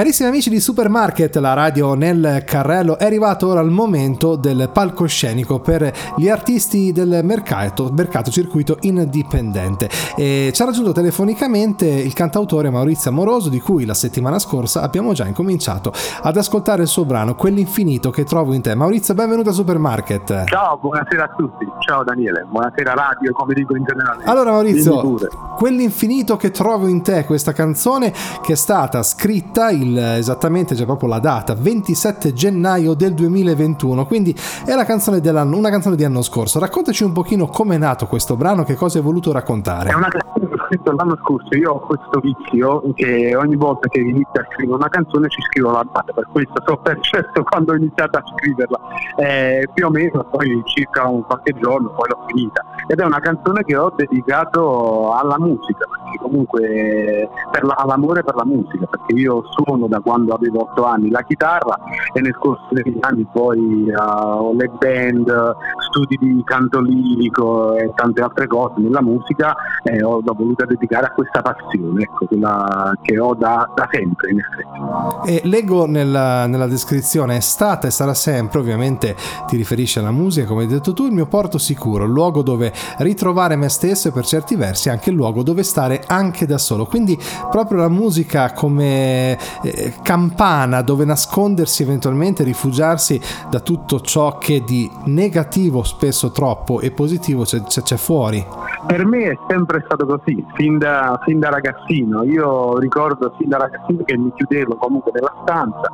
Carissimi amici di Supermarket, la radio nel carrello, è arrivato ora il momento del palcoscenico per gli artisti del mercato, mercato circuito indipendente. E ci ha raggiunto telefonicamente il cantautore Maurizio Amoroso, di cui la settimana scorsa abbiamo già incominciato ad ascoltare il suo brano, Quell'infinito che trovo in te. Maurizio, benvenuto a Supermarket. Ciao, buonasera a tutti. Ciao Daniele, buonasera radio, come dico in generale. Allora Maurizio, Quell'infinito che trovo in te, questa canzone che è stata scritta il, esattamente, c'è proprio la data, 27 gennaio del 2021, quindi è la canzone dell'anno, una canzone di anno scorso. Raccontaci un pochino come è nato questo brano, che cosa hai voluto raccontare. È una canzone ho scritto l'anno scorso, io ho questo vizio che ogni volta che inizio a scrivere una canzone ci scrivo la data, per questo so per certo quando ho iniziato a scriverla, eh, più o meno poi circa un qualche giorno poi l'ho finita. Ed è una canzone che ho dedicato alla musica, perché comunque per la, all'amore per la musica, perché io suono da quando avevo 8 anni la chitarra e nel corso degli anni poi uh, le band, studi di canto lirico e tante altre cose nella musica e ho voluto dedicare a questa passione, ecco, quella che ho da, da sempre in effetti. E leggo nella, nella descrizione, è stata e sarà sempre, ovviamente ti riferisce alla musica, come hai detto tu, il mio porto sicuro, il luogo dove ritrovare me stesso e per certi versi anche il luogo dove stare anche da solo. Quindi proprio la musica come eh, campana dove nascondersi eventualmente, rifugiarsi da tutto ciò che di negativo spesso troppo e positivo c'è, c'è, c'è fuori. Per me è sempre stato così, fin da, fin da, ragazzino. Io ricordo fin da ragazzino che mi chiudevo comunque nella stanza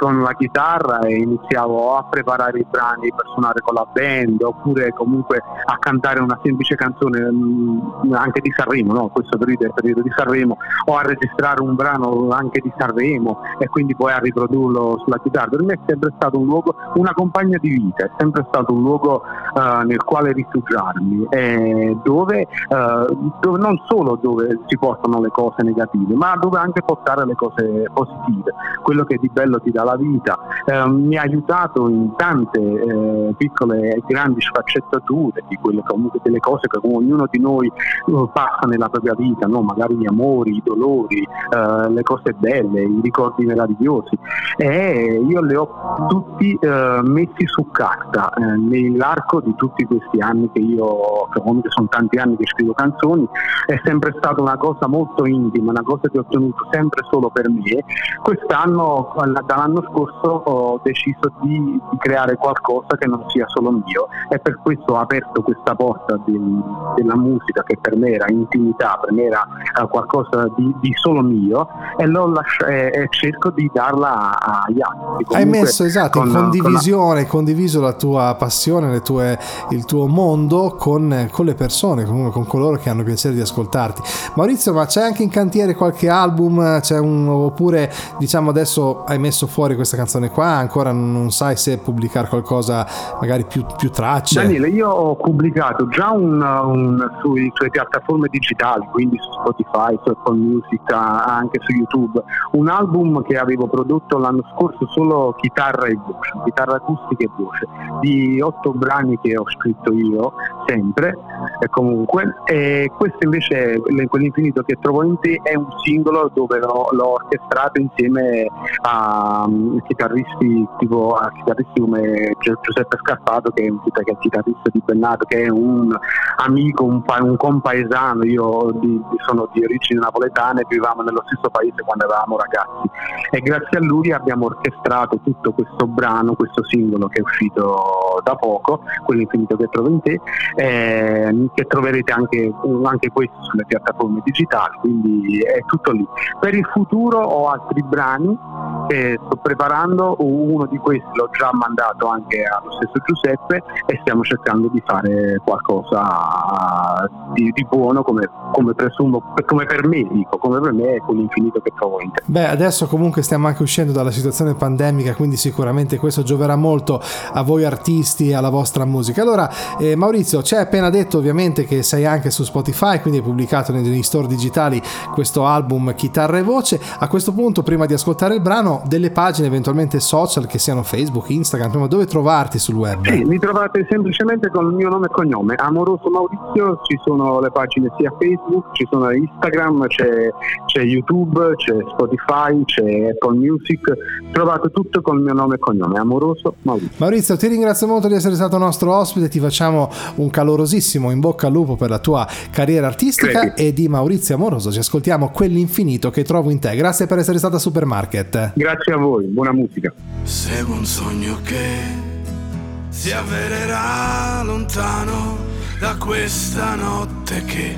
con la chitarra e iniziavo a preparare i brani per suonare con la band oppure comunque a cantare una semplice canzone mm, anche di Sanremo, no? questo periodo è il periodo di Sanremo, o a registrare un brano anche di Sanremo e quindi poi a riprodurlo sulla chitarra. Per me è sempre stato un luogo, una compagna di vita, è sempre stato un luogo uh, nel quale rifugiarmi, eh, dove, uh, dove, non solo dove si portano le cose negative, ma dove anche portare le cose positive, quello che di bello ti dà la vita. Eh, mi ha aiutato in tante eh, piccole e grandi sfaccettature di quelle comunque delle cose che ognuno di noi uh, passa nella propria vita, no? magari gli amori, i dolori, uh, le cose belle, i ricordi meravigliosi. E io li ho tutti uh, messi su carta nell'arco di tutti questi anni che io, che comunque sono tanti anni che scrivo canzoni, è sempre stata una cosa molto intima, una cosa che ho tenuto sempre solo per me. Quest'anno, dall'anno scorso, ho deciso di, di creare qualcosa che non sia solo mio e per questo ho aperto questa porta del, della musica che per me era intimità, per me era uh, qualcosa di, di, solo mio e, lascia, e, e, cerco di darla agli altri. Comunque, Hai messo esatto, in condivisione, con condiviso la tua passione, tue, il tuo mondo con, con le persone, con, con, coloro che hanno piacere di ascoltarti. Maurizio, ma c'è anche in cantiere qualche album? Un, oppure diciamo adesso hai messo fuori questa canzone qua, ancora non sai se pubblicare qualcosa magari più, più tracce? Daniele, io ho pubblicato già un, un, sui, sulle piattaforme digitali, quindi su Spotify, su Apple Music, anche su YouTube, un album che avevo prodotto l'anno scorso solo chitarra e voce, chitarra acustica e voce, di otto brani che ho scritto io, sempre e comunque. E questo invece, quell'infinito che trovo in te, è un singolo dove l'ho, l'ho orchestrato insieme a chitarristi tipo a chitarristi come Giuseppe Scarpato che è un chitarrista di Bennato, che è un amico, un, un compaesano, io di, sono di origini napoletane, vivevamo nello stesso paese quando eravamo ragazzi e grazie a lui abbiamo orchestrato tutto questo brano, questo singolo che è uscito da poco, quell'infinito che trovo in te, eh, che troverete anche, anche questo sulle piattaforme digitali, quindi è tutto lì. Per il futuro ho altri brani che sto preparando, uno di questi l'ho già mandato anche allo stesso Giuseppe e stiamo cercando di fare qualcosa di, di buono come, come, presumo, come per me dico, come per me è quell'infinito che trovo in te. Beh, adesso comunque stiamo anche uscendo dalla situazione pandemica, quindi sicuramente questo gioverà molto a voi artisti e alla vostra musica. Allora, eh, Maurizio, ci hai appena detto ovviamente che sei anche su Spotify, quindi hai pubblicato nei store digitali questo album Chitarra e Voce. A questo punto, prima di ascoltare il brano, Delle pagine eventualmente social che siano Facebook, Instagram, dove trovarti sul web? Sì, mi trovate semplicemente con il mio nome e cognome, Amoroso Maurizio, ci sono le pagine sia Facebook, ci sono Instagram, c'è, c'è YouTube, c'è Spotify, c'è Apple Music, trovate tutto con il mio nome e cognome, Amoroso Maurizio. Maurizio, ti ringrazio molto di essere stato nostro ospite, ti facciamo un calorosissimo in bocca al lupo per la tua carriera artistica Credi. e di Maurizio Amoroso ci ascoltiamo quell'infinito che trovo in te. Grazie per essere stata Supermarket. Grazie a voi, buona musica. Seguo un sogno che si avvererà lontano da questa notte che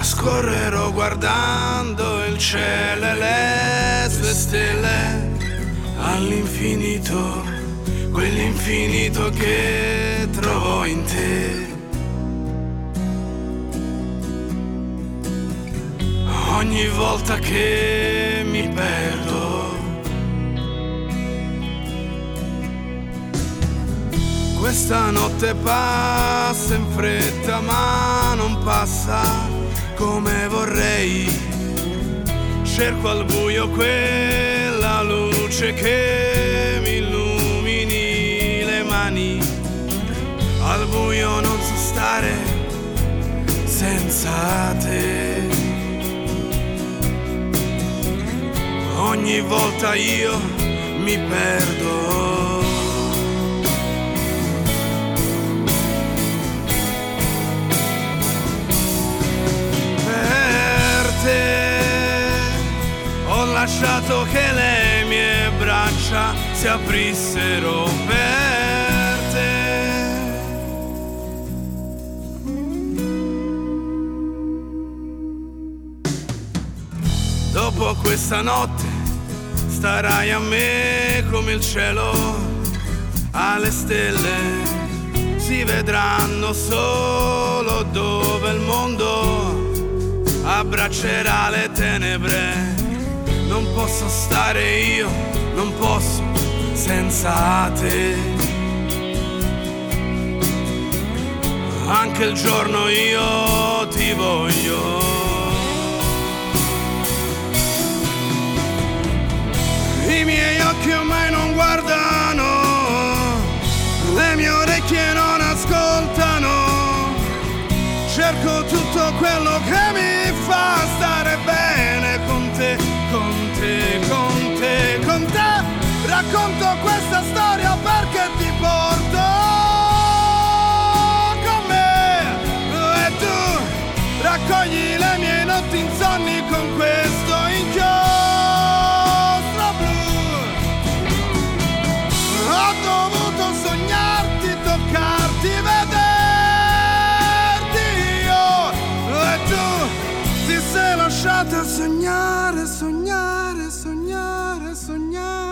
scorrerò guardando il cielo e le sue stelle all'infinito, quell'infinito che trovo in te. Ogni volta che mi perdo Questa notte passa in fretta ma non passa come vorrei. Cerco al buio quella luce che mi illumini le mani. Al buio non so stare senza te. Ogni volta io mi perdo. Lasciato che le mie braccia si aprissero per te. Dopo questa notte starai a me come il cielo alle stelle. Si vedranno solo dove il mondo abbraccerà le tenebre non posso stare io, non posso senza te. Anche il giorno io ti voglio. I miei occhi ormai non guardano, le mie orecchie non ascoltano. Cerco tutto quello che mi fa tu raccogli le mie notti insonni con questo inchiostro blu. Ho dovuto sognarti, toccarti, vederti io. E tu ti sei lasciata sognare, sognare.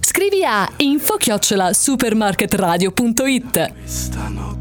Scrivi a info-supermarketradio.it. Stanotte